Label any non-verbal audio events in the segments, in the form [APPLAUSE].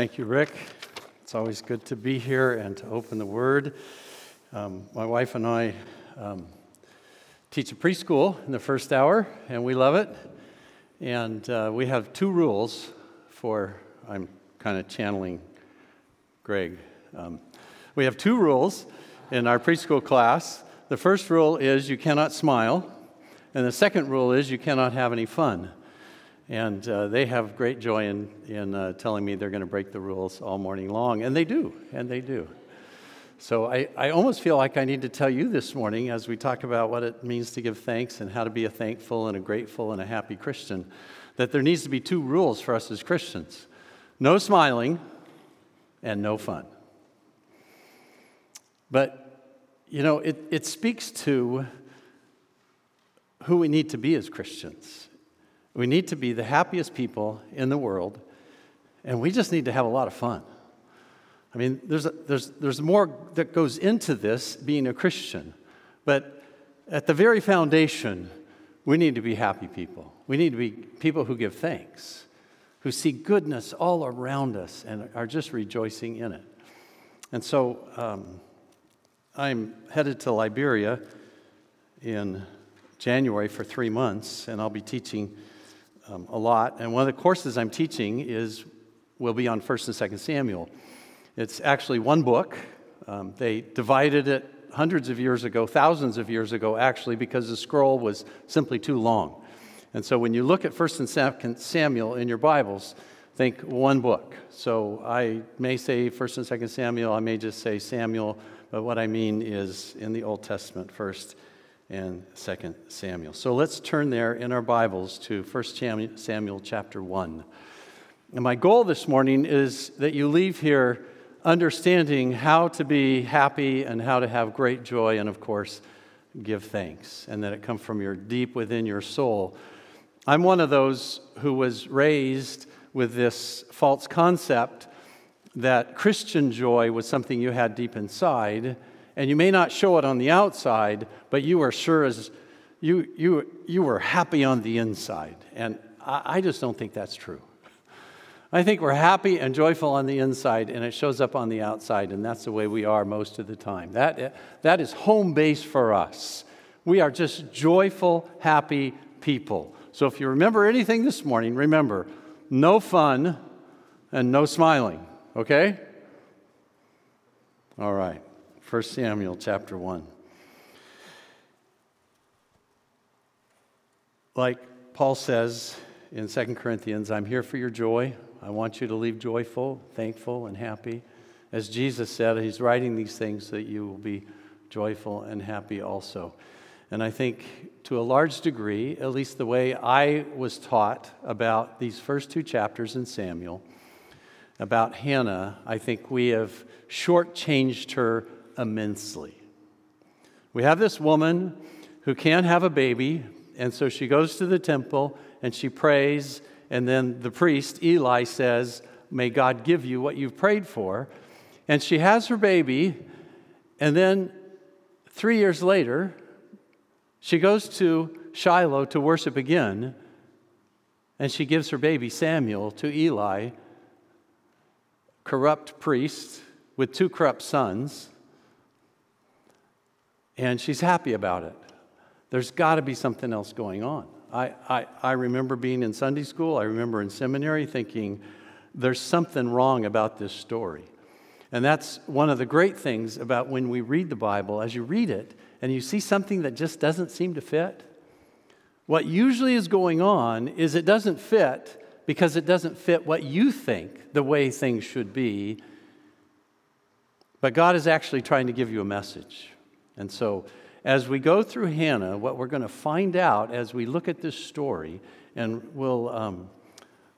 Thank you, Rick. It's always good to be here and to open the Word. Um, my wife and I um, teach a preschool in the first hour, and we love it. And uh, we have two rules for, I'm kind of channeling Greg. Um, we have two rules in our preschool class. The first rule is you cannot smile, and the second rule is you cannot have any fun. And uh, they have great joy in, in uh, telling me they're going to break the rules all morning long. And they do, and they do. So I, I almost feel like I need to tell you this morning as we talk about what it means to give thanks and how to be a thankful and a grateful and a happy Christian that there needs to be two rules for us as Christians no smiling and no fun. But, you know, it, it speaks to who we need to be as Christians. We need to be the happiest people in the world, and we just need to have a lot of fun. I mean, there's, a, there's, there's more that goes into this being a Christian, but at the very foundation, we need to be happy people. We need to be people who give thanks, who see goodness all around us and are just rejoicing in it. And so um, I'm headed to Liberia in January for three months, and I'll be teaching um, a lot. And one of the courses I'm teaching is will be on First and Second Samuel. It's actually one book. Um, they divided it hundreds of years ago, thousands of years ago, actually, because the scroll was simply too long. And so when you look at First and Second Samuel in your Bibles, think one book. So I may say First and Second Samuel. I may just say Samuel, but what I mean is in the Old Testament first and 2 Samuel. So let's turn there in our Bibles to 1 Samuel chapter 1. And my goal this morning is that you leave here understanding how to be happy and how to have great joy and of course give thanks and that it come from your deep within your soul. I'm one of those who was raised with this false concept that Christian joy was something you had deep inside and you may not show it on the outside, but you are sure as you, you, you were happy on the inside. And I, I just don't think that's true. I think we're happy and joyful on the inside, and it shows up on the outside, and that's the way we are most of the time. That, that is home base for us. We are just joyful, happy people. So if you remember anything this morning, remember no fun and no smiling, okay? All right. 1 Samuel chapter 1. Like Paul says in 2 Corinthians, I'm here for your joy. I want you to leave joyful, thankful, and happy. As Jesus said, He's writing these things so that you will be joyful and happy also. And I think to a large degree, at least the way I was taught about these first two chapters in Samuel, about Hannah, I think we have shortchanged her immensely. We have this woman who can't have a baby, and so she goes to the temple and she prays, and then the priest, Eli, says, May God give you what you've prayed for. And she has her baby, and then three years later, she goes to Shiloh to worship again, and she gives her baby Samuel to Eli, corrupt priest with two corrupt sons and she's happy about it. There's got to be something else going on. I, I, I remember being in Sunday school, I remember in seminary thinking, there's something wrong about this story. And that's one of the great things about when we read the Bible. As you read it and you see something that just doesn't seem to fit, what usually is going on is it doesn't fit because it doesn't fit what you think the way things should be. But God is actually trying to give you a message. And so, as we go through Hannah, what we're going to find out as we look at this story, and we'll um,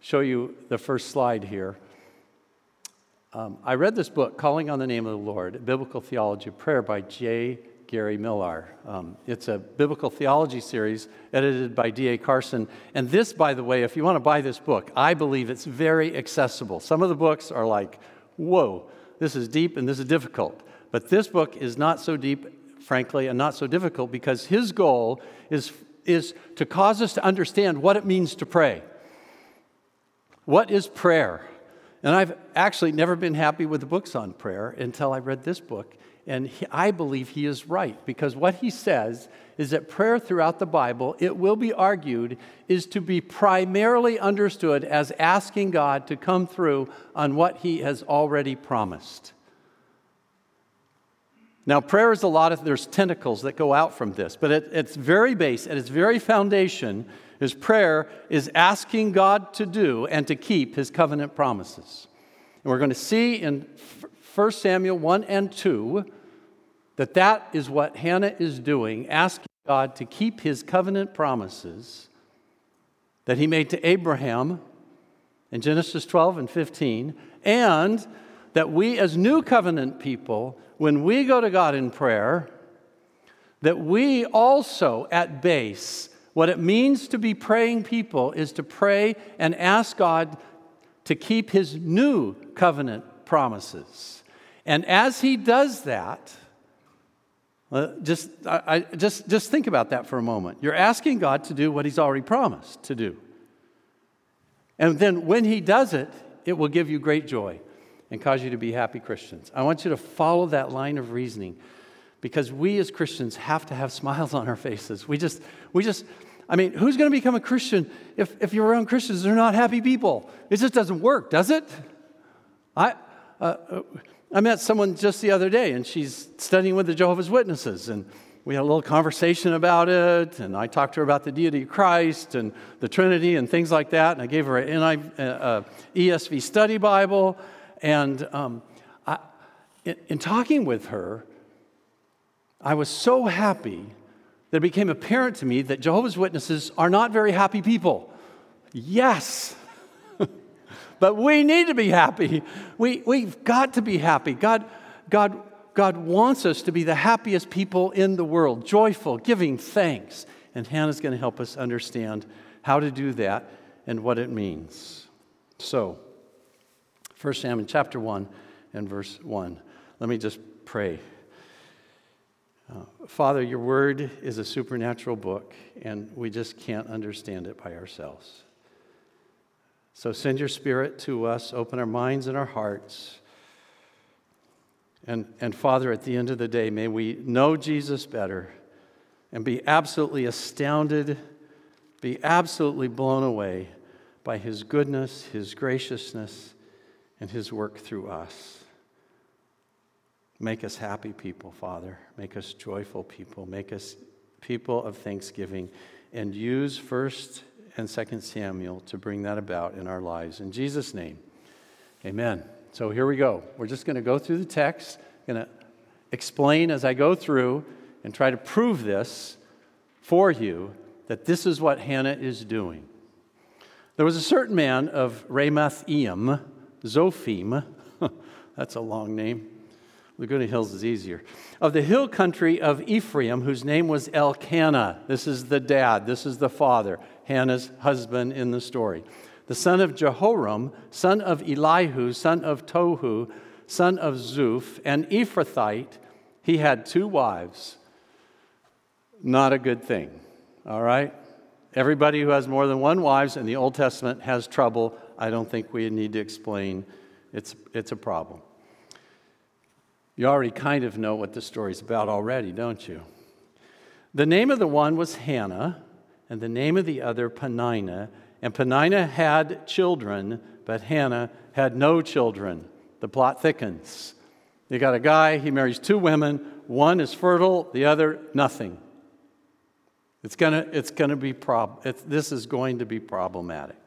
show you the first slide here. Um, I read this book, Calling on the Name of the Lord, Biblical Theology of Prayer by J. Gary Millar. Um, it's a biblical theology series edited by D.A. Carson. And this, by the way, if you want to buy this book, I believe it's very accessible. Some of the books are like, whoa, this is deep and this is difficult. But this book is not so deep frankly, and not so difficult because his goal is, is to cause us to understand what it means to pray. What is prayer? And I've actually never been happy with the books on prayer until I read this book. And he, I believe he is right because what he says is that prayer throughout the Bible, it will be argued, is to be primarily understood as asking God to come through on what he has already promised. Now, prayer is a lot of, there's tentacles that go out from this, but at its very base, at its very foundation, is prayer is asking God to do and to keep his covenant promises. And we're going to see in 1 Samuel 1 and 2 that that is what Hannah is doing, asking God to keep his covenant promises that he made to Abraham in Genesis 12 and 15, and that we as new covenant people, when we go to God in prayer, that we also at base, what it means to be praying people is to pray and ask God to keep his new covenant promises. And as he does that, uh, just, I, just, just think about that for a moment. You're asking God to do what He's already promised to do. And then when He does it, it will give you great joy and cause you to be happy Christians. I want you to follow that line of reasoning because we as Christians have to have [LAUGHS] smiles on our faces. We just, we just, I mean, who's going to become a Christian if, if you're around Christians? They're not happy people. It just doesn't work, does it? I, uh, uh I met someone just the other day, and she's studying with the Jehovah's Witnesses, and we had a little conversation about it, and I talked to her about the deity of Christ and the Trinity and things like that, and I gave her an NIV, uh, uh ESV study Bible, and um, I, in, in talking with her, I was so happy that it became apparent to me that Jehovah's Witnesses are not very happy people. Yes, [LAUGHS] but we need to be happy. We, we've got to be happy. God, God, God wants us to be the happiest people in the world, joyful, giving thanks. And Hannah's going to help us understand how to do that and what it means. So, 1 Samuel chapter 1 and verse 1. Let me just pray. Uh, Father, your word is a supernatural book, and we just can't understand it by ourselves. So send your spirit to us, open our minds and our hearts. And, and Father, at the end of the day, may we know Jesus better and be absolutely astounded, be absolutely blown away by his goodness, his graciousness, and his work through us. Make us happy people, Father. Make us joyful people. Make us people of thanksgiving. And use first and 2nd Samuel to bring that about in our lives. In Jesus' name, amen. So here we go. We're just going to go through the text, going to explain as I go through and try to prove this for you that this is what Hannah is doing. There was a certain man of Ramathaim, Zophim, [LAUGHS] that's a long name. Laguna Hills is easier. Of the hill country of Ephraim, whose name was Elkanah. This is the dad, this is the father. Hannah's husband in the story. The son of Jeroham, son of Elihu, son of Tohu, son of Zuph, an Ephrathite, he had two wives. Not a good thing, all right? Everybody who has more than one wives in the Old Testament has trouble. I don't think we need to explain. It's, it's a problem. You already kind of know what the story's about already, don't you? The name of the one was Hannah, and the name of the other Peninnah. And Peninnah had children, but Hannah had no children. The plot thickens. You got a guy, he marries two women. One is fertile, the other, nothing. It's gonna, it's gonna be prob- this is going to be problematic.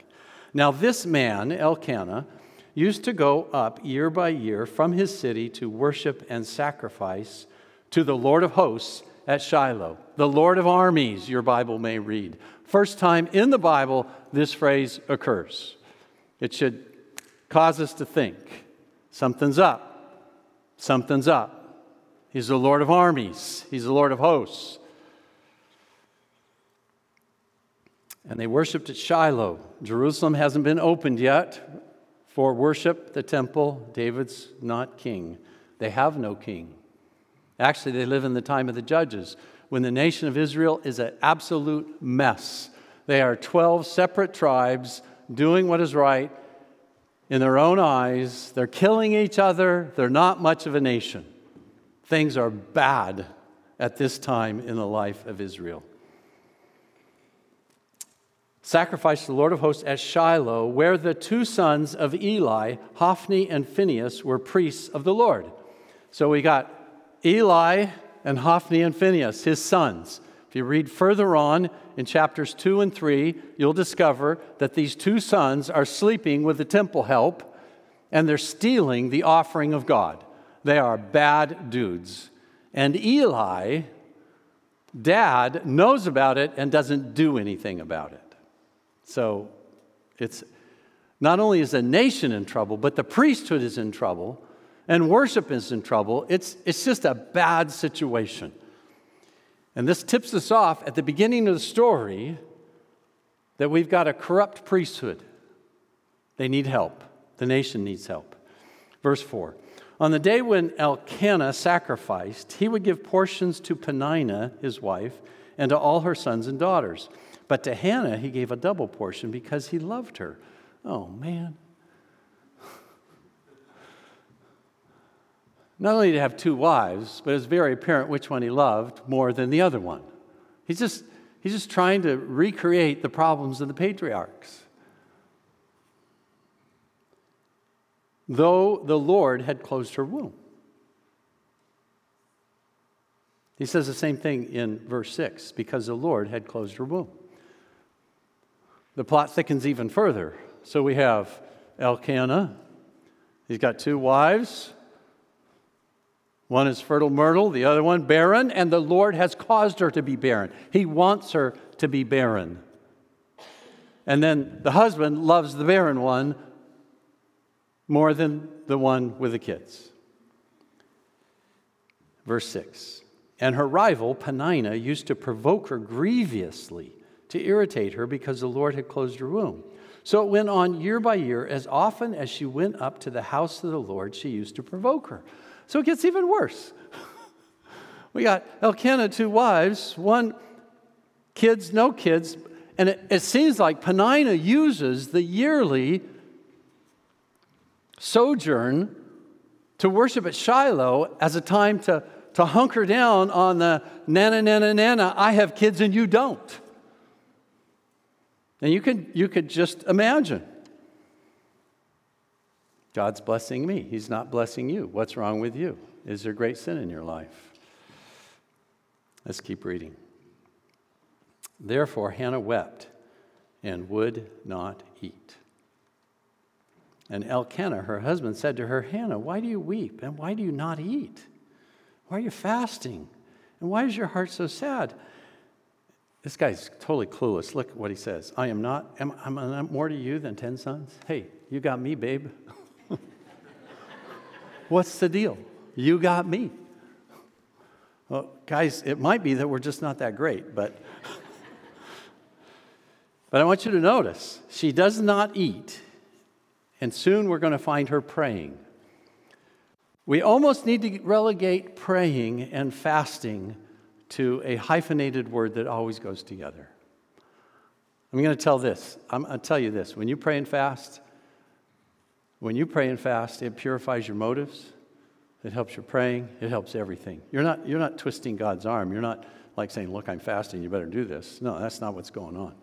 Now, this man, Elkanah, used to go up year by year from his city to worship and sacrifice to the Lord of hosts at Shiloh. The Lord of armies, your Bible may read. First time in the Bible this phrase occurs. It should cause us to think something's up. Something's up. He's the Lord of armies, He's the Lord of hosts. And they worshiped at Shiloh. Jerusalem hasn't been opened yet for worship, the temple. David's not king. They have no king. Actually, they live in the time of the judges when the nation of Israel is an absolute mess. They are 12 separate tribes doing what is right, in their own eyes. They're killing each other. They're not much of a nation. Things are bad at this time in the life of Israel. Sacrificed the Lord of hosts at Shiloh, where the two sons of Eli, Hophni and Phinehas, were priests of the Lord. So we got Eli and Hophni and Phinehas, his sons. If you read further on in chapters 2 and 3, you'll discover that these two sons are sleeping with the temple help and they're stealing the offering of God. They are bad dudes. And Eli, dad, knows about it and doesn't do anything about it. So it's not only is the nation in trouble, but the priesthood is in trouble and worship is in trouble. It's, it's just a bad situation. And this tips us off at the beginning of the story that we've got a corrupt priesthood. They need help. The nation needs help. Verse 4 On the day when Elkanah sacrificed, he would give portions to Peninnah, his wife, and to all her sons and daughters. But to Hannah, he gave a double portion because he loved her. Oh, man. Not only to have two wives, but it's very apparent which one he loved more than the other one. He's just, he's just trying to recreate the problems of the patriarchs. Though the Lord had closed her womb. He says the same thing in verse 6 because the Lord had closed her womb. The plot thickens even further. So we have Elkanah, he's got two wives. One is fertile myrtle, the other one barren, and the Lord has caused her to be barren. He wants her to be barren. And then the husband loves the barren one more than the one with the kids. Verse 6 And her rival, Peninnah, used to provoke her grievously to irritate her because the Lord had closed her womb. So it went on year by year. As often as she went up to the house of the Lord, she used to provoke her. So it gets even worse. [LAUGHS] we got Elkanah, two wives, one kids, no kids. And it, it seems like Peninnah uses the yearly sojourn to worship at Shiloh as a time to, to hunker down on the nana, nana, nana, I have kids and you don't. And you could, you could just imagine God's blessing me. He's not blessing you. What's wrong with you? Is there great sin in your life? Let's keep reading. Therefore, Hannah wept and would not eat. And Elkanah, her husband, said to her, Hannah, why do you weep? And why do you not eat? Why are you fasting? And why is your heart so sad? This guy's totally clueless. Look what he says. I am not, am, am I more to you than 10 sons? Hey, you got me, babe. [LAUGHS] What's the deal? You got me. Well, guys, it might be that we're just not that great, but [LAUGHS] but I want you to notice she does not eat, and soon we're going to find her praying. We almost need to relegate praying and fasting to a hyphenated word that always goes together. I'm going to tell this. I'm going to tell you this. When you pray and fast, when you pray and fast, it purifies your motives. It helps your praying. It helps everything. You're not, you're not twisting God's arm. You're not like saying, Look, I'm fasting. You better do this. No, that's not what's going on.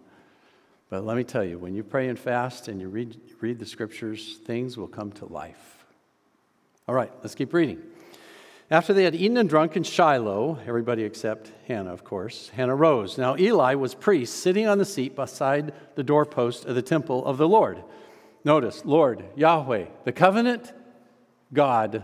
But let me tell you, when you pray and fast and you read, read the scriptures, things will come to life. All right, let's keep reading. After they had eaten and drunk in Shiloh, everybody except Hannah, of course, Hannah rose. Now Eli was priest, sitting on the seat beside the doorpost of the temple of the Lord. Notice, Lord, Yahweh, the covenant God,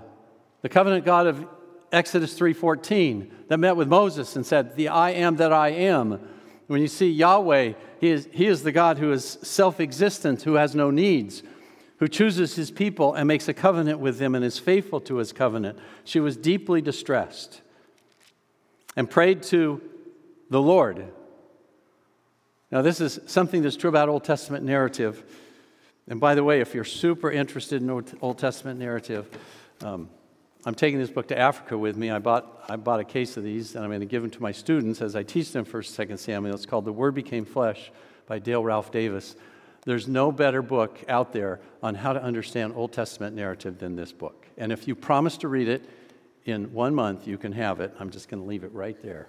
the covenant God of Exodus 3:14 that met with Moses and said, "The I am that I am." When you see Yahweh, he is, he is the God who is self-existent, who has no needs who chooses his people and makes a covenant with them and is faithful to his covenant. She was deeply distressed and prayed to the Lord. Now, this is something that's true about Old Testament narrative. And by the way, if you're super interested in Old Testament narrative, um, I'm taking this book to Africa with me. I bought, I bought a case of these, and I'm going to give them to my students as I teach them 1st, 2nd Samuel. It's called The Word Became Flesh by Dale Ralph Davis. There's no better book out there on how to understand Old Testament narrative than this book. And if you promise to read it in one month, you can have it. I'm just going to leave it right there.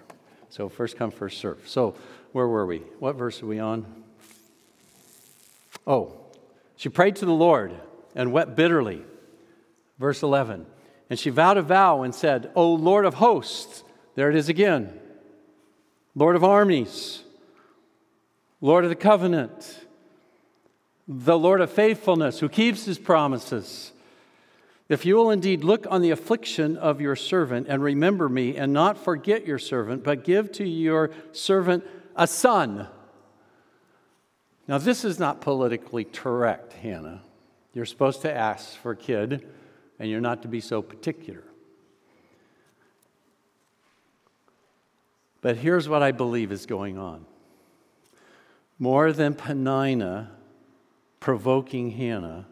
So, first come, first serve. So, where were we? What verse are we on? Oh, she prayed to the Lord and wept bitterly. Verse 11. And she vowed a vow and said, O Lord of hosts, there it is again, Lord of armies, Lord of the covenant the Lord of faithfulness, who keeps his promises. If you will indeed look on the affliction of your servant and remember me, and not forget your servant, but give to your servant a son. Now, this is not politically correct, Hannah. You're supposed to ask for a kid, and you're not to be so particular. But here's what I believe is going on. More than Peninnah provoking Hannah,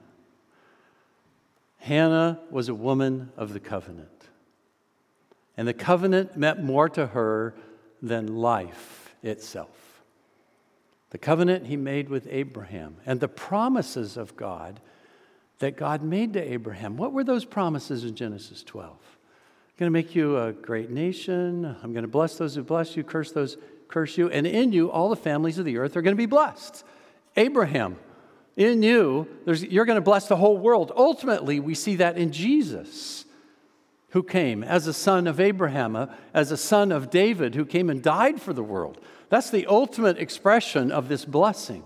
Hannah was a woman of the covenant. And the covenant meant more to her than life itself. The covenant he made with Abraham and the promises of God that God made to Abraham. What were those promises in Genesis 12? I'm going to make you a great nation. I'm going to bless those who bless you, curse those curse you, and in you all the families of the earth are going to be blessed. Abraham in you, you're going to bless the whole world. Ultimately, we see that in Jesus, who came as a son of Abraham, uh, as a son of David, who came and died for the world. That's the ultimate expression of this blessing.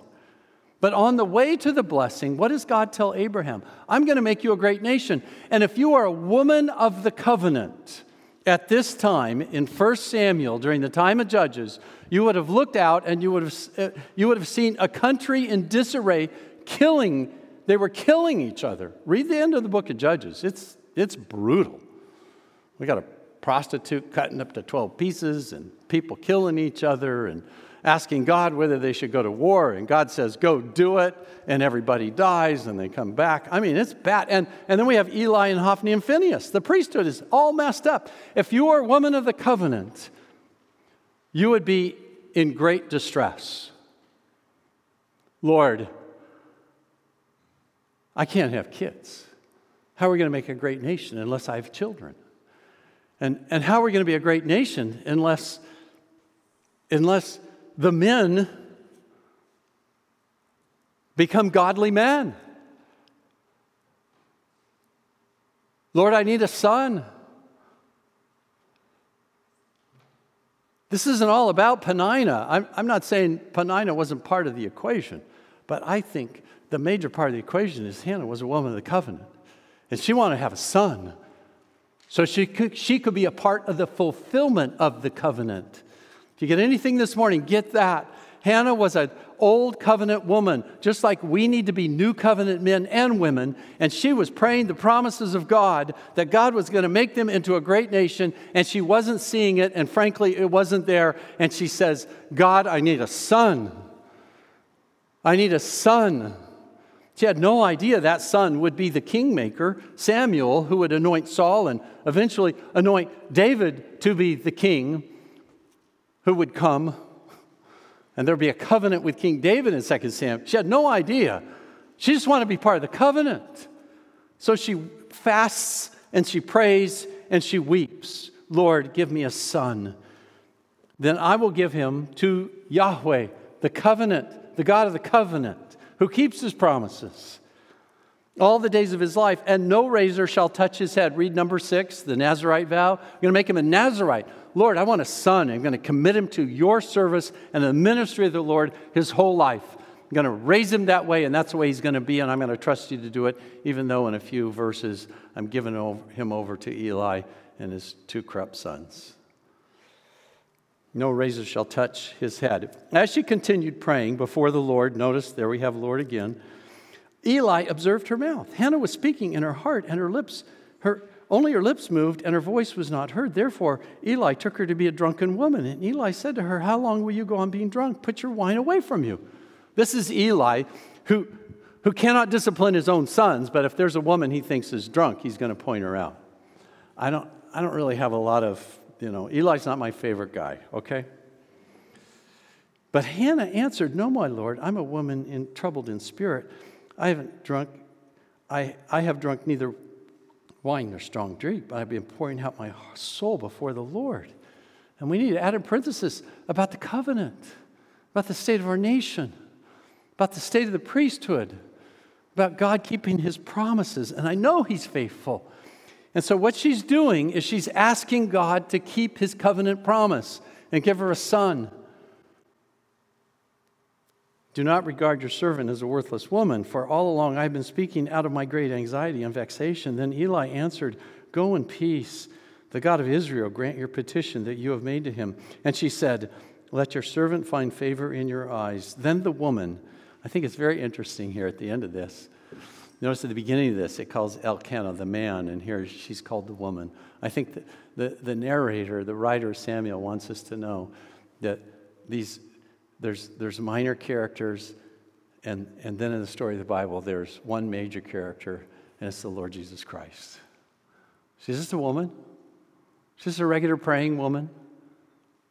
But on the way to the blessing, what does God tell Abraham? I'm going to make you a great nation. And if you are a woman of the covenant, at this time in 1 Samuel, during the time of Judges, you would have looked out and you would have, uh, you would have seen a country in disarray killing, they were killing each other. Read the end of the book of Judges. It's, it's brutal. We got a prostitute cutting up to 12 pieces and people killing each other and asking God whether they should go to war. And God says, go do it. And everybody dies and they come back. I mean, it's bad. And, and then we have Eli and Hophni and Phinehas. The priesthood is all messed up. If you were a woman of the covenant, you would be in great distress. Lord, I can't have kids. How are we going to make a great nation unless I have children? And, and how are we going to be a great nation unless, unless the men become godly men? Lord, I need a son. This isn't all about Peninnah. I'm, I'm not saying Peninnah wasn't part of the equation, but I think the major part of the equation is Hannah was a woman of the covenant, and she wanted to have a son. So she could, she could be a part of the fulfillment of the covenant. If you get anything this morning, get that. Hannah was an old covenant woman, just like we need to be new covenant men and women. And she was praying the promises of God that God was going to make them into a great nation, and she wasn't seeing it, and frankly, it wasn't there. And she says, God, I need a son. I need a son. She had no idea that son would be the kingmaker, Samuel, who would anoint Saul and eventually anoint David to be the king who would come. And there'd be a covenant with King David in 2 Samuel. She had no idea. She just wanted to be part of the covenant. So she fasts and she prays and she weeps Lord, give me a son. Then I will give him to Yahweh, the covenant, the God of the covenant who keeps his promises all the days of his life, and no razor shall touch his head. Read number six, the Nazarite vow. I'm going to make him a Nazarite. Lord, I want a son. I'm going to commit him to your service and the ministry of the Lord his whole life. I'm going to raise him that way, and that's the way he's going to be, and I'm going to trust you to do it, even though in a few verses I'm giving him over to Eli and his two corrupt sons. No razor shall touch his head. As she continued praying before the Lord, notice there we have Lord again. Eli observed her mouth. Hannah was speaking in her heart, and her lips, her only her lips moved, and her voice was not heard. Therefore, Eli took her to be a drunken woman. And Eli said to her, How long will you go on being drunk? Put your wine away from you. This is Eli, who, who cannot discipline his own sons, but if there's a woman he thinks is drunk, he's going to point her out. I don't, I don't really have a lot of you know, Eli's not my favorite guy, okay? But Hannah answered, No, my Lord, I'm a woman in, troubled in spirit. I haven't drunk, I, I have drunk neither wine nor strong drink, but I've been pouring out my soul before the Lord. And we need to add a parenthesis about the covenant, about the state of our nation, about the state of the priesthood, about God keeping his promises. And I know he's faithful. And so, what she's doing is she's asking God to keep his covenant promise and give her a son. Do not regard your servant as a worthless woman, for all along I've been speaking out of my great anxiety and vexation. Then Eli answered, Go in peace. The God of Israel grant your petition that you have made to him. And she said, Let your servant find favor in your eyes. Then the woman, I think it's very interesting here at the end of this. Notice at the beginning of this, it calls Elkanah the man, and here she's called the woman. I think the, the, the narrator, the writer Samuel, wants us to know that these there's, there's minor characters, and, and then in the story of the Bible, there's one major character, and it's the Lord Jesus Christ. She's just a woman. She's just a regular praying woman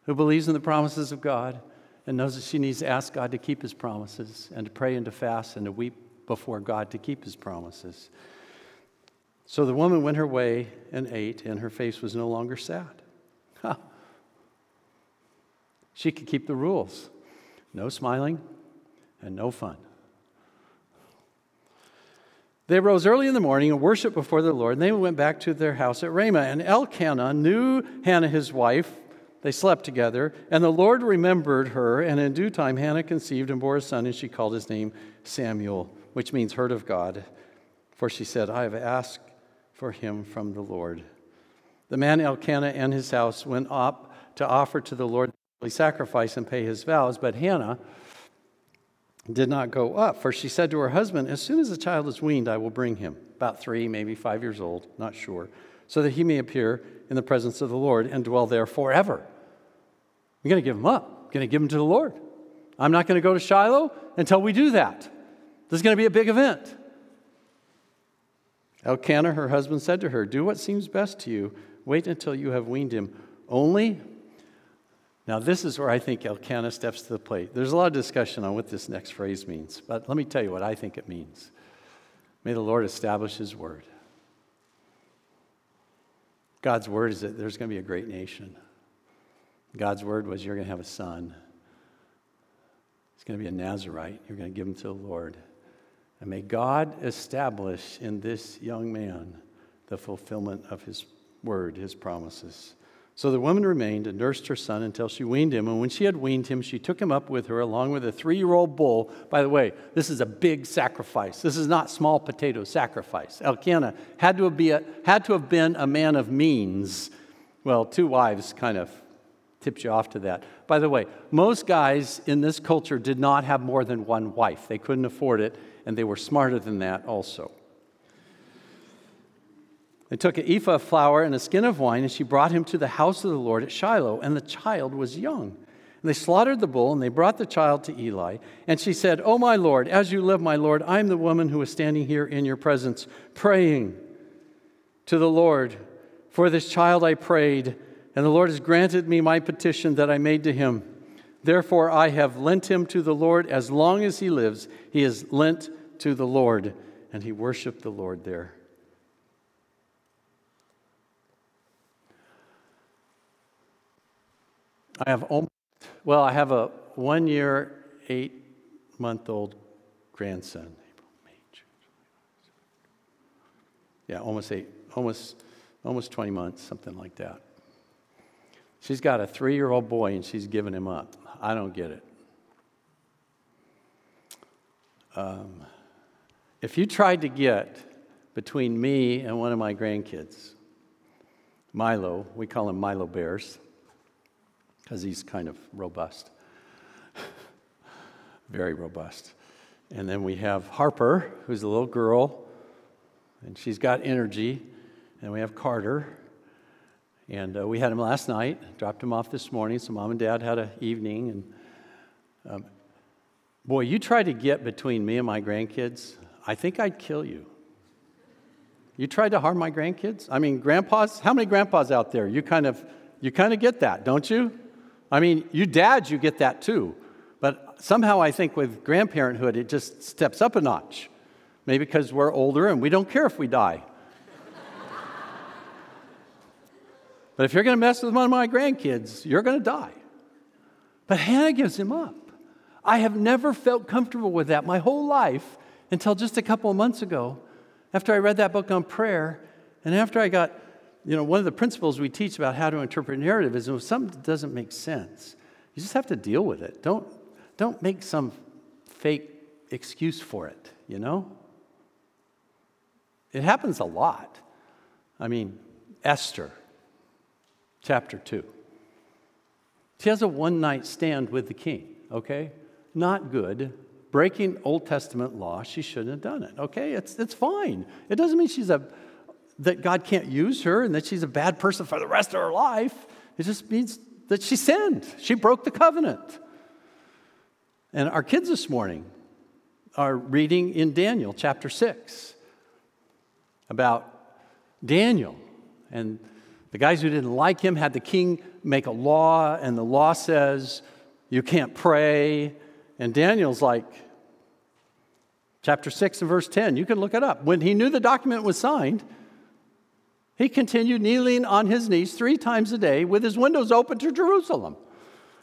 who believes in the promises of God and knows that she needs to ask God to keep his promises and to pray and to fast and to weep before God to keep his promises. So the woman went her way and ate, and her face was no longer sad. She could keep the rules. No smiling and no fun. They rose early in the morning and worshiped before the Lord, and they went back to their house at Ramah. And Elkanah knew Hannah, his wife. They slept together, and the Lord remembered her. And in due time, Hannah conceived and bore a son, and she called his name Samuel, which means heard of God. For she said, I have asked for him from the Lord. The man Elkanah and his house went up to offer to the Lord the sacrifice and pay his vows, but Hannah did not go up, for she said to her husband, As soon as the child is weaned, I will bring him, about three, maybe five years old, not sure, so that he may appear in the presence of the Lord and dwell there forever. I'm going to give him up. I'm going to give him to the Lord. I'm not going to go to Shiloh until we do that. This is going to be a big event. Elkanah, her husband, said to her, Do what seems best to you. Wait until you have weaned him. Only now, this is where I think Elkanah steps to the plate. There's a lot of discussion on what this next phrase means, but let me tell you what I think it means. May the Lord establish his word. God's word is that there's going to be a great nation. God's word was you're going to have a son. He's going to be a Nazarite. You're going to give him to the Lord. And may God establish in this young man the fulfillment of his word, his promises. So the woman remained and nursed her son until she weaned him. And when she had weaned him, she took him up with her along with a three year old bull. By the way, this is a big sacrifice. This is not small potato sacrifice. Elkanah had to, be a, had to have been a man of means. Well, two wives kind of tipped you off to that. By the way, most guys in this culture did not have more than one wife, they couldn't afford it, and they were smarter than that also. They took an ephah of flour and a skin of wine, and she brought him to the house of the Lord at Shiloh, and the child was young. And they slaughtered the bull, and they brought the child to Eli. And she said, Oh, my Lord, as you live, my Lord, I'm the woman who is standing here in your presence, praying to the Lord. For this child I prayed, and the Lord has granted me my petition that I made to him. Therefore, I have lent him to the Lord. As long as he lives, he is lent to the Lord. And he worshiped the Lord there. I have almost, well, I have a one year, eight month old grandson. Yeah, almost eight, almost, almost 20 months, something like that. She's got a three year old boy and she's giving him up. I don't get it. Um, if you tried to get between me and one of my grandkids, Milo, we call him Milo Bears because he's kind of robust. [LAUGHS] Very robust. And then we have Harper, who's a little girl, and she's got energy. And we have Carter. And uh, we had him last night, dropped him off this morning. So mom and dad had an evening. And um, boy, you try to get between me and my grandkids, I think I'd kill you. You tried to harm my grandkids? I mean, grandpas, how many grandpas out there? You kind of you kind of get that, don't you? I mean, you dads, you get that too. But somehow I think with grandparenthood, it just steps up a notch. Maybe because we're older and we don't care if we die. But if you're going to mess with one of my grandkids, you're going to die. But Hannah gives him up. I have never felt comfortable with that my whole life until just a couple of months ago, after I read that book on prayer, and after I got, you know, one of the principles we teach about how to interpret narrative is if something doesn't make sense, you just have to deal with it. Don't, don't make some fake excuse for it, you know? It happens a lot. I mean, Esther, chapter 2. She has a one night stand with the king, okay? Not good. Breaking Old Testament law, she shouldn't have done it, okay? It's, it's fine. It doesn't mean she's a, that God can't use her and that she's a bad person for the rest of her life. It just means that she sinned. She broke the covenant. And our kids this morning are reading in Daniel chapter 6 about Daniel. And the guys who didn't like him had the king make a law, and the law says you can't pray. And Daniel's like, chapter 6 and verse 10, you can look it up. When he knew the document was signed, he continued kneeling on his knees three times a day with his windows open to Jerusalem.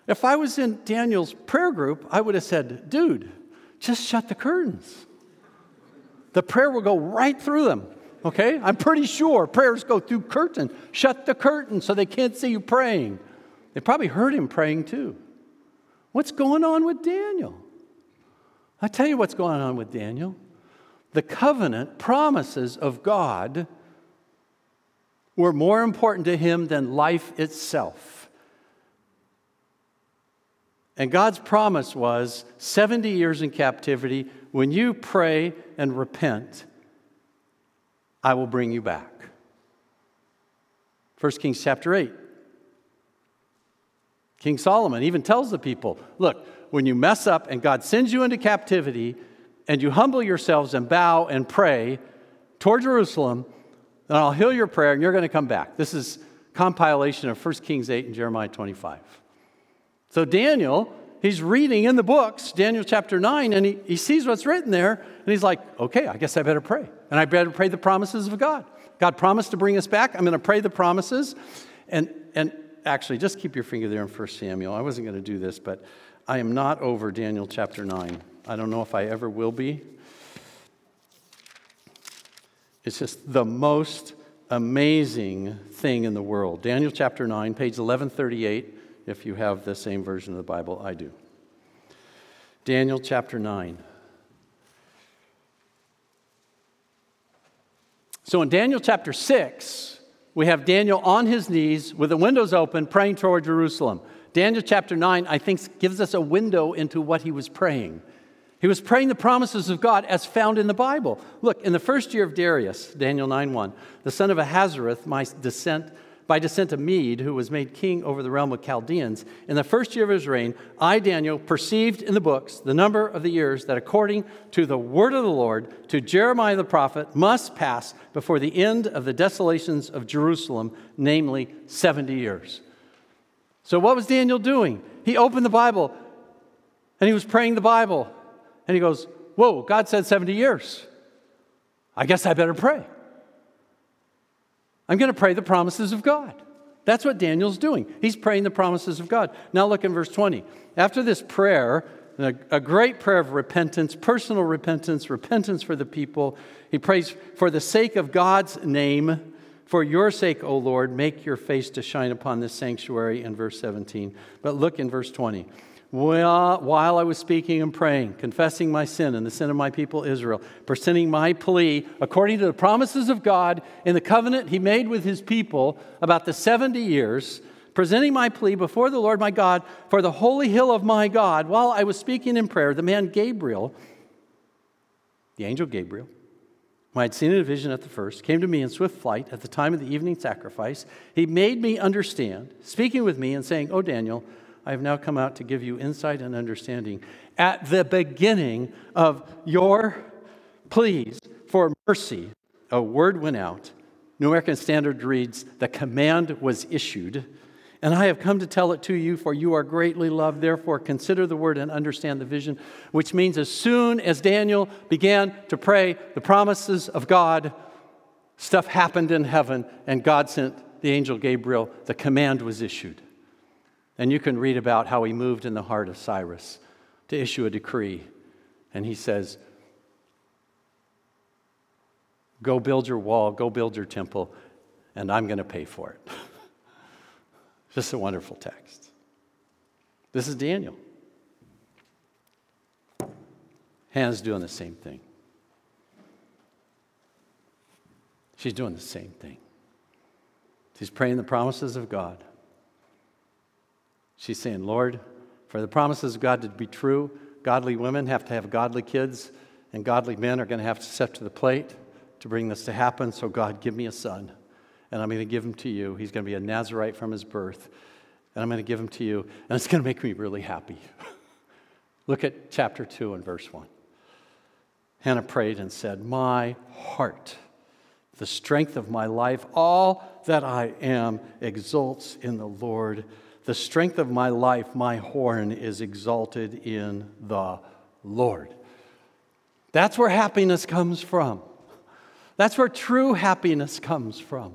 If I was in Daniel's prayer group, I would have said, dude, just shut the curtains. The prayer will go right through them. Okay? I'm pretty sure prayers go through curtain. Shut the curtain so they can't see you praying. They probably heard him praying too. What's going on with Daniel? I tell you what's going on with Daniel. The covenant promises of God were more important to him than life itself. And God's promise was 70 years in captivity, when you pray and repent, I will bring you back. 1 Kings chapter 8. King Solomon even tells the people look, when you mess up and God sends you into captivity and you humble yourselves and bow and pray toward Jerusalem, then I'll heal your prayer and you're going to come back. This is compilation of 1 Kings 8 and Jeremiah 25. So Daniel, he's reading in the books, Daniel chapter 9, and he, he sees what's written there, and he's like, okay, I guess I better pray. And I better pray the promises of God. God promised to bring us back. I'm going to pray the promises. And, and actually, just keep your finger there in 1 Samuel. I wasn't going to do this, but I am not over Daniel chapter 9. I don't know if I ever will be. It's just the most amazing thing in the world. Daniel chapter 9, page 1138, if you have the same version of the Bible, I do. Daniel chapter 9. So in Daniel chapter 6, we have Daniel on his knees with the windows open praying toward Jerusalem. Daniel chapter 9, I think, gives us a window into what he was praying. He was praying the promises of God as found in the Bible. Look, in the first year of Darius, Daniel 9 1, the son of Ahasuerus, my descent by descent of Mede, who was made king over the realm of Chaldeans, in the first year of his reign, I, Daniel, perceived in the books the number of the years that, according to the word of the Lord, to Jeremiah the prophet, must pass before the end of the desolations of Jerusalem, namely 70 years. So, what was Daniel doing? He opened the Bible and he was praying the Bible. And he goes, Whoa, God said 70 years. I guess I better pray. I'm going to pray the promises of God. That's what Daniel's doing. He's praying the promises of God. Now look in verse 20. After this prayer, a, great prayer of repentance, personal repentance, repentance for the people, he prays for the sake of God's name. For your sake, O Lord, make your face to shine upon this sanctuary in verse 17. But look in verse 20 while I was speaking and praying, confessing my sin and the sin of my people Israel, presenting my plea according to the promises of God in the covenant he made with his people about the 70 years, presenting my plea before the Lord my God for the holy hill of my God, while I was speaking in prayer, the man Gabriel, the angel Gabriel, who I had seen in a vision at the first, came to me in swift flight at the time of the evening sacrifice. He made me understand, speaking with me and saying, Oh, Daniel, I have now come out to give you insight and understanding. At the beginning of your pleas for mercy, a word went out. New American Standard reads, The command was issued. And I have come to tell it to you, for you are greatly loved. Therefore, consider the word and understand the vision. Which means, as soon as Daniel began to pray the promises of God, stuff happened in heaven, and God sent the angel Gabriel. The command was issued. And you can read about how he moved in the heart of Cyrus to issue a decree. And he says, Go build your wall, go build your temple, and I'm going to pay for it. [LAUGHS] Just a wonderful text. This is Daniel. Hannah's doing the same thing. She's doing the same thing. She's praying the promises of God. She's saying, Lord, for the promises of God to be true, godly women have to have godly kids, and godly men are going to have to step to the plate to bring this to happen. So, God, give me a son, and I'm going to give him to you. He's going to be a Nazarite from his birth, and I'm going to give him to you, and it's going to make me really happy. [LAUGHS] Look at chapter 2 and verse 1. Hannah prayed and said, My heart, the strength of my life, all that I am exults in the Lord. The strength of my life, my horn is exalted in the Lord. That's where happiness comes from. That's where true happiness comes from.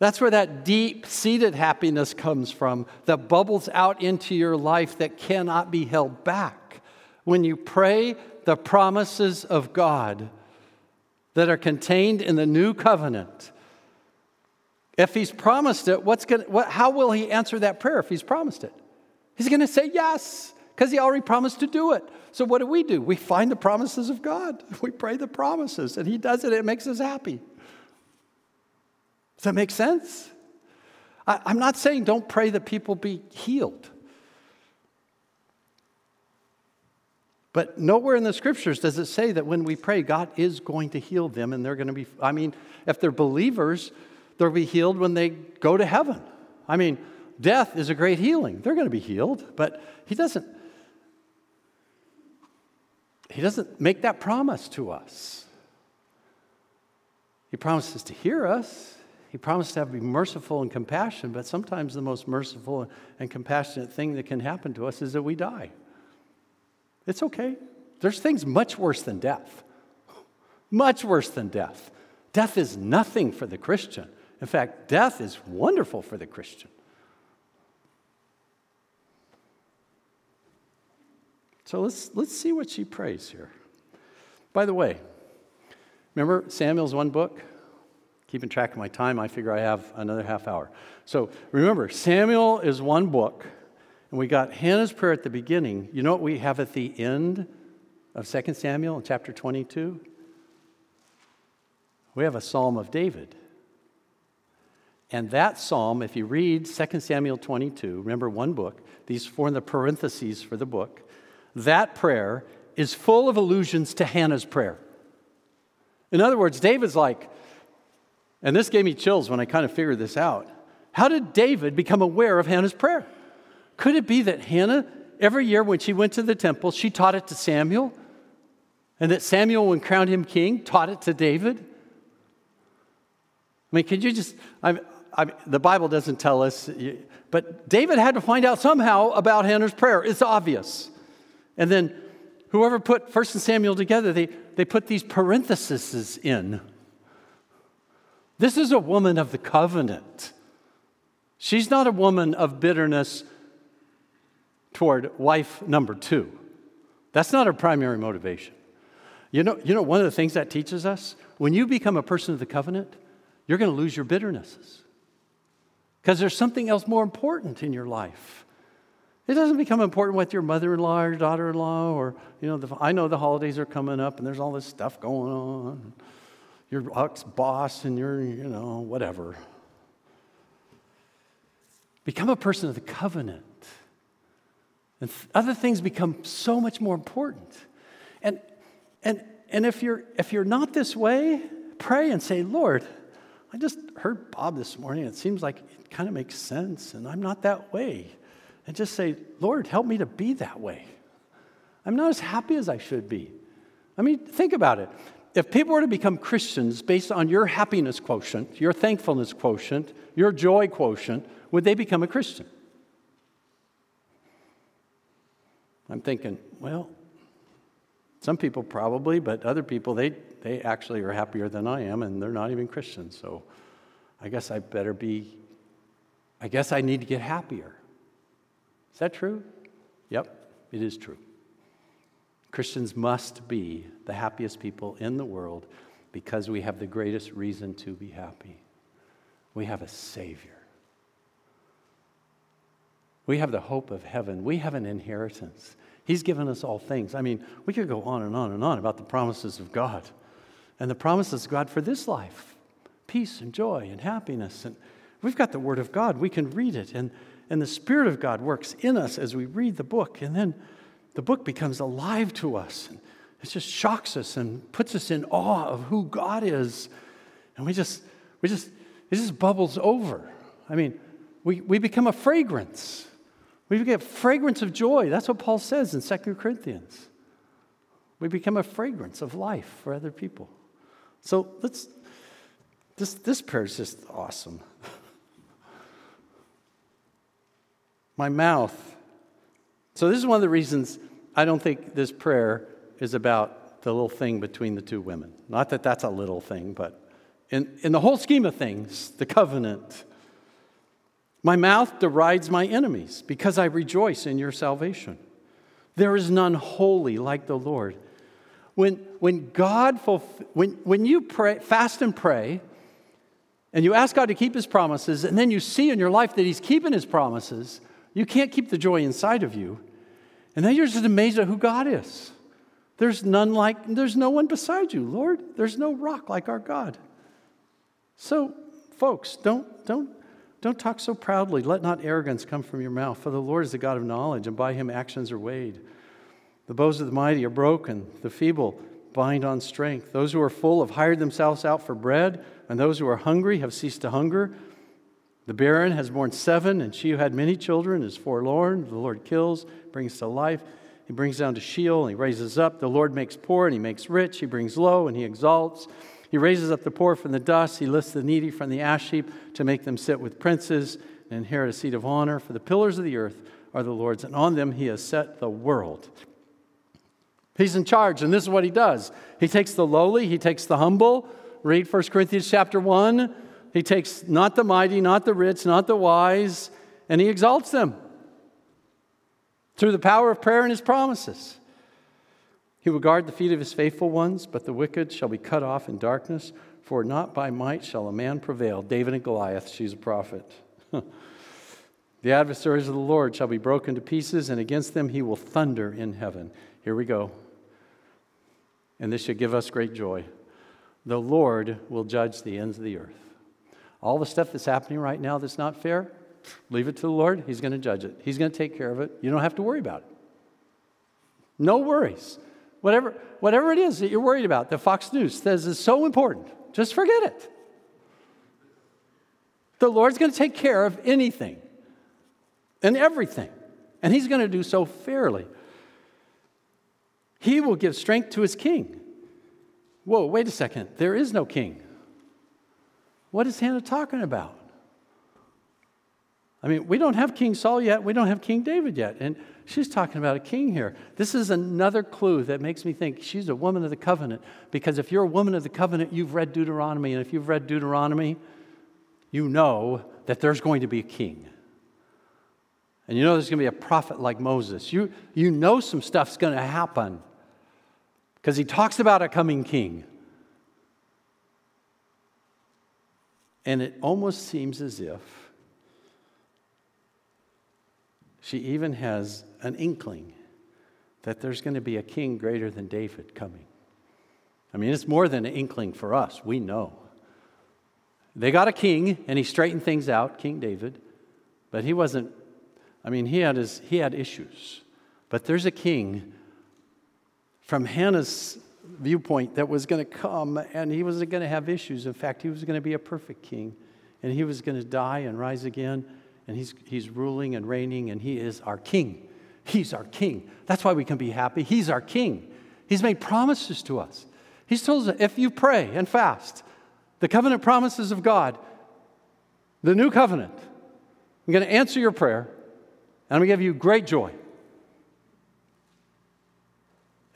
That's where that deep seated happiness comes from that bubbles out into your life that cannot be held back. When you pray the promises of God that are contained in the new covenant, if He's promised it, what's gonna, what, how will He answer that prayer if He's promised it? He's going to say yes because He already promised to do it. So, what do we do? We find the promises of God. [LAUGHS] We pray the promises, and He does it. It makes us happy. Does that make sense? I, I'm not saying don't pray that people be healed. But nowhere in the scriptures does it say that when we pray, God is going to heal them and they're going to be, I mean, if they're believers, they'll be healed when they go to heaven. I mean, death is a great healing. They're going to be healed, but He doesn't he doesn't make that promise to us. He promises to hear us. He promises to have, be merciful and compassionate, but sometimes the most merciful and compassionate thing that can happen to us is that we die. It's okay. There's things much worse than death. Much worse than death. Death is nothing for the Christian. In fact, death is wonderful for the Christian. So let's, let's see what she prays here. By the way, remember Samuel's one book? Keeping track of my time, I figure I have another half hour. So remember, Samuel is one book, and we got Hannah's prayer at the beginning. You know what we have at the end of 2 Samuel chapter 22? We have a psalm of David. And that psalm, if you read 2 Samuel 22, remember one book, these form the parentheses for the book that prayer is full of allusions to Hannah's prayer. In other words, David's like, and this gave me chills when I kind of figured this out. How did David become aware of Hannah's prayer? Could it be that Hannah, every year when she went to the temple, she taught it to Samuel? And that Samuel, when crowned him king, taught it to David? I mean, could you just, I, I, the Bible doesn't tell us, but David had to find out somehow about Hannah's prayer. It's obvious. And then whoever put 1 Samuel together, they, they put these parentheses in. This is a woman of the covenant. She's not a woman of bitterness toward wife number two. That's not her primary motivation. You know, you know, one of the things that teaches us when you become a person of the covenant, you're going to lose your bitternesses because there's something else more important in your life. It doesn't become important with your mother in law or daughter in law, or, you know, the, I know the holidays are coming up and there's all this stuff going on. Your boss and your, you know, whatever. Become a person of the covenant. And th- other things become so much more important. And, and, and if, you're, if you're not this way, pray and say, Lord, I just heard Bob this morning. It seems like kind of makes sense, and I'm not that way and just say, Lord, help me to be that way. I'm not as happy as I should be. I mean, think about it. if people were to become Christians based on your happiness quotient, your thankfulness quotient, your joy quotient, would they become a Christian? I'm thinking, well, some people probably, but other people, they, they actually are happier than I am, and they're not even Christians. So I guess I better be, I guess I need to get happier. Is that true? Yep, it is true. Christians must be the happiest people in the world because we have the greatest reason to be happy. We have a Savior. We have the hope of heaven. We have an inheritance. He's given us all things. I mean, we could go on and on and on about the promises of God and the promises of God for this life peace and joy and happiness. And we've got the Word of God. We can read it. And, and the Spirit of God works in us as we read the book. And then the book becomes alive to us. And it just shocks us and puts us in awe of who God is. And we just, we just, it just bubbles over. I mean, we, we become a fragrance. We get fragrance of joy. That's what Paul says in 2 Corinthians. We become a fragrance of life for other people. So let's, this, this prayer is just awesome. My mouth. So, this is one of the reasons I don't think this prayer is about the little thing between the two women. Not that that's a little thing, but in, in the whole scheme of things, the covenant. My mouth derides my enemies because I rejoice in your salvation. There is none holy like the Lord. When, when God, fulf- when, when you pray, fast and pray, and you ask God to keep his promises, and then you see in your life that he's keeping his promises, you can't keep the joy inside of you. And then you're just amazed at who God is. There's none like, there's no one beside you, Lord. There's no rock like our God. So, folks, don't, don't, don't talk so proudly. Let not arrogance come from your mouth, for the Lord is the God of knowledge, and by him actions are weighed. The bows of the mighty are broken, the feeble bind on strength. Those who are full have hired themselves out for bread, and those who are hungry have ceased to hunger. The barren has borne seven, and she who had many children is forlorn. The Lord kills, brings to life. He brings down to Sheol, and he raises up. The Lord makes poor, and he makes rich. He brings low, and he exalts. He raises up the poor from the dust. He lifts the needy from the ash heap to make them sit with princes and inherit a seat of honor. For the pillars of the earth are the Lord's, and on them he has set the world. He's in charge, and this is what he does. He takes the lowly, he takes the humble. Read 1 Corinthians chapter 1. He takes not the mighty, not the rich, not the wise, and he exalts them through the power of prayer and his promises. He will guard the feet of his faithful ones, but the wicked shall be cut off in darkness, for not by might shall a man prevail. David and Goliath, she's a prophet. [LAUGHS] the adversaries of the Lord shall be broken to pieces, and against them he will thunder in heaven. Here we go and this should give us great joy. The Lord will judge the ends of the earth. All the stuff that's happening right now that's not fair, leave it to the Lord. He's going to judge it, He's going to take care of it. You don't have to worry about it. No worries. Whatever, whatever it is that you're worried about, that Fox News says is so important, just forget it. The Lord's going to take care of anything and everything, and He's going to do so fairly. He will give strength to his king. Whoa, wait a second. There is no king. What is Hannah talking about? I mean, we don't have King Saul yet. We don't have King David yet. And she's talking about a king here. This is another clue that makes me think she's a woman of the covenant. Because if you're a woman of the covenant, you've read Deuteronomy. And if you've read Deuteronomy, you know that there's going to be a king. And you know there's going to be a prophet like Moses. You, you know some stuff's going to happen because he talks about a coming king. And it almost seems as if she even has an inkling that there's going to be a king greater than David coming. I mean, it's more than an inkling for us. We know. They got a king, and he straightened things out, King David, but he wasn't, I mean, he had, his, he had issues. But there's a king from Hannah's viewpoint that was going to come and he was not going to have issues. In fact, he was going to be a perfect king and he was going to die and rise again and he's, he's ruling and reigning and he is our king. He's our king. That's why we can be happy. He's our king. He's made promises to us. He's told us if you pray and fast, the covenant promises of God, the new covenant, I'm going to answer your prayer and I'm going to give you great joy.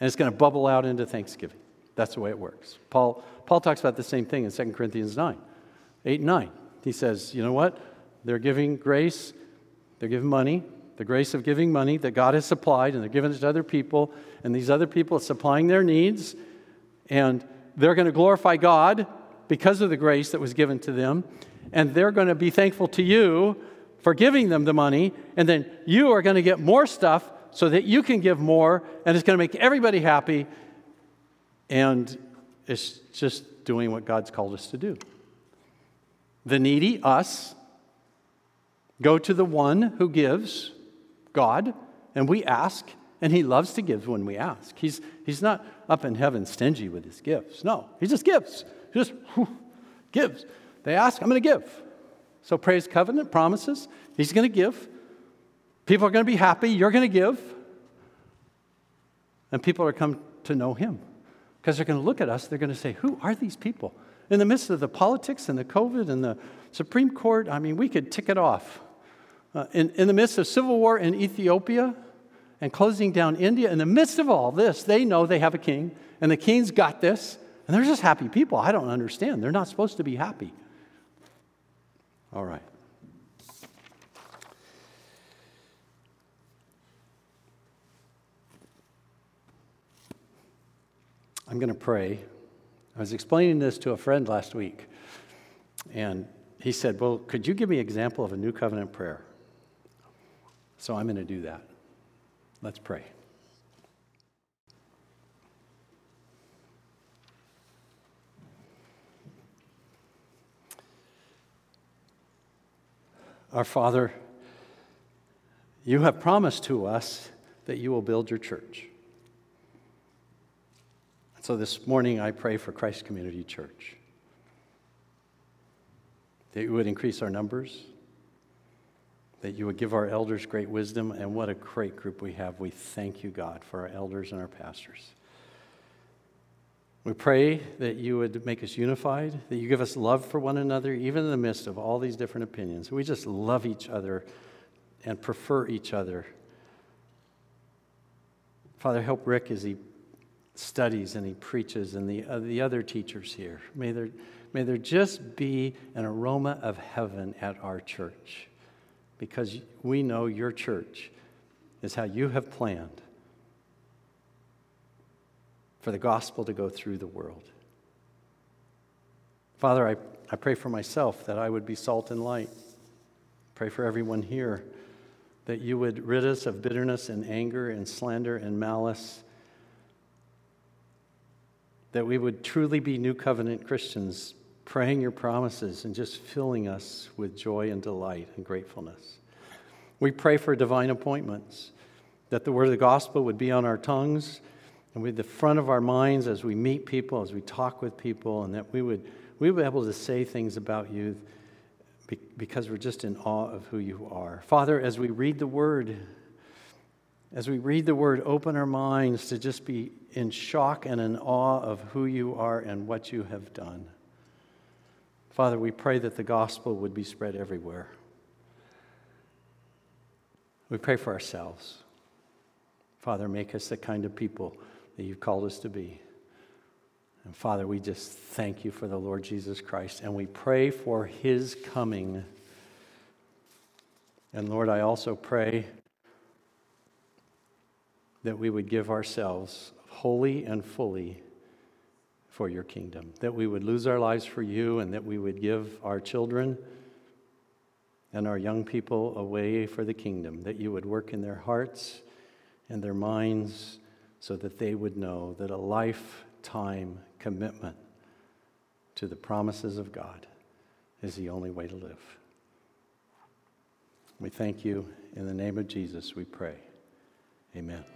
And it's going to bubble out into thanksgiving. That's the way it works. Paul, Paul talks about the same thing in 2 Corinthians 9, 8 and 9. He says, you know what? They're giving grace, they're giving money, the grace of giving money that God has supplied, and they're giving it to other people, and these other people are supplying their needs, and they're going to glorify God because of the grace that was given to them, and they're going to be thankful to you for giving them the money, and then you are going to get more stuff so that you can give more, and it's going to make everybody happy, and it's just doing what God's called us to do. The needy, us, go to the one who gives, God, and we ask, and he loves to give when we ask. He's, he's not up in heaven stingy with his gifts. No, he just gives. He just whew, gives. They ask, I'm going to give. So praise covenant promises. He's going to give. People are going to be happy. You're going to give. And people are come to know him. Because they're going to look at us, they're going to say, Who are these people? In the midst of the politics and the COVID and the Supreme Court, I mean, we could tick it off. Uh, in, in the midst of civil war in Ethiopia and closing down India, in the midst of all this, they know they have a king, and the king's got this, and they're just happy people. I don't understand. They're not supposed to be happy. All right. I'm going to pray. I was explaining this to a friend last week, and he said, Well, could you give me an example of a new covenant prayer? So I'm going to do that. Let's pray. Our Father, you have promised to us that you will build your church. So this morning, I pray for Christ Community Church that you would increase our numbers, that you would give our elders great wisdom, and what a great group we have. We thank you, God, for our elders and our pastors. We pray that you would make us unified, that you give us love for one another, even in the midst of all these different opinions. We just love each other and prefer each other. Father, help Rick as he studies and he preaches and the, uh, the other teachers here. May there, may there just be an aroma of heaven at our church because we know your church is how you have planned for the gospel to go through the world. Father, I, I pray for myself that I would be salt and light. Pray for everyone here that you would rid us of bitterness and anger and slander and malice that we would truly be new covenant Christians, praying your promises and just filling us with joy and delight and gratefulness. We pray for divine appointments, that the word of the gospel would be on our tongues and with the front of our minds as we meet people, as we talk with people, and that we would, we would be able to say things about you because we're just in awe of who you are. Father, as we read the word, as we read the word, open our minds to just be in shock and in awe of who you are and what you have done. Father, we pray that the gospel would be spread everywhere. We pray for ourselves. Father, make us the kind of people that you've called us to be. And Father, we just thank you for the Lord Jesus Christ and we pray for his coming. And Lord, I also pray that we would give ourselves wholly and fully for your kingdom, that we would lose our lives for you, and that we would give our children and our young people away for the kingdom, that you would work in their hearts and their minds so that they would know that a lifetime commitment to the promises of God is the only way to live. We thank you. In the name of Jesus, we pray. Amen.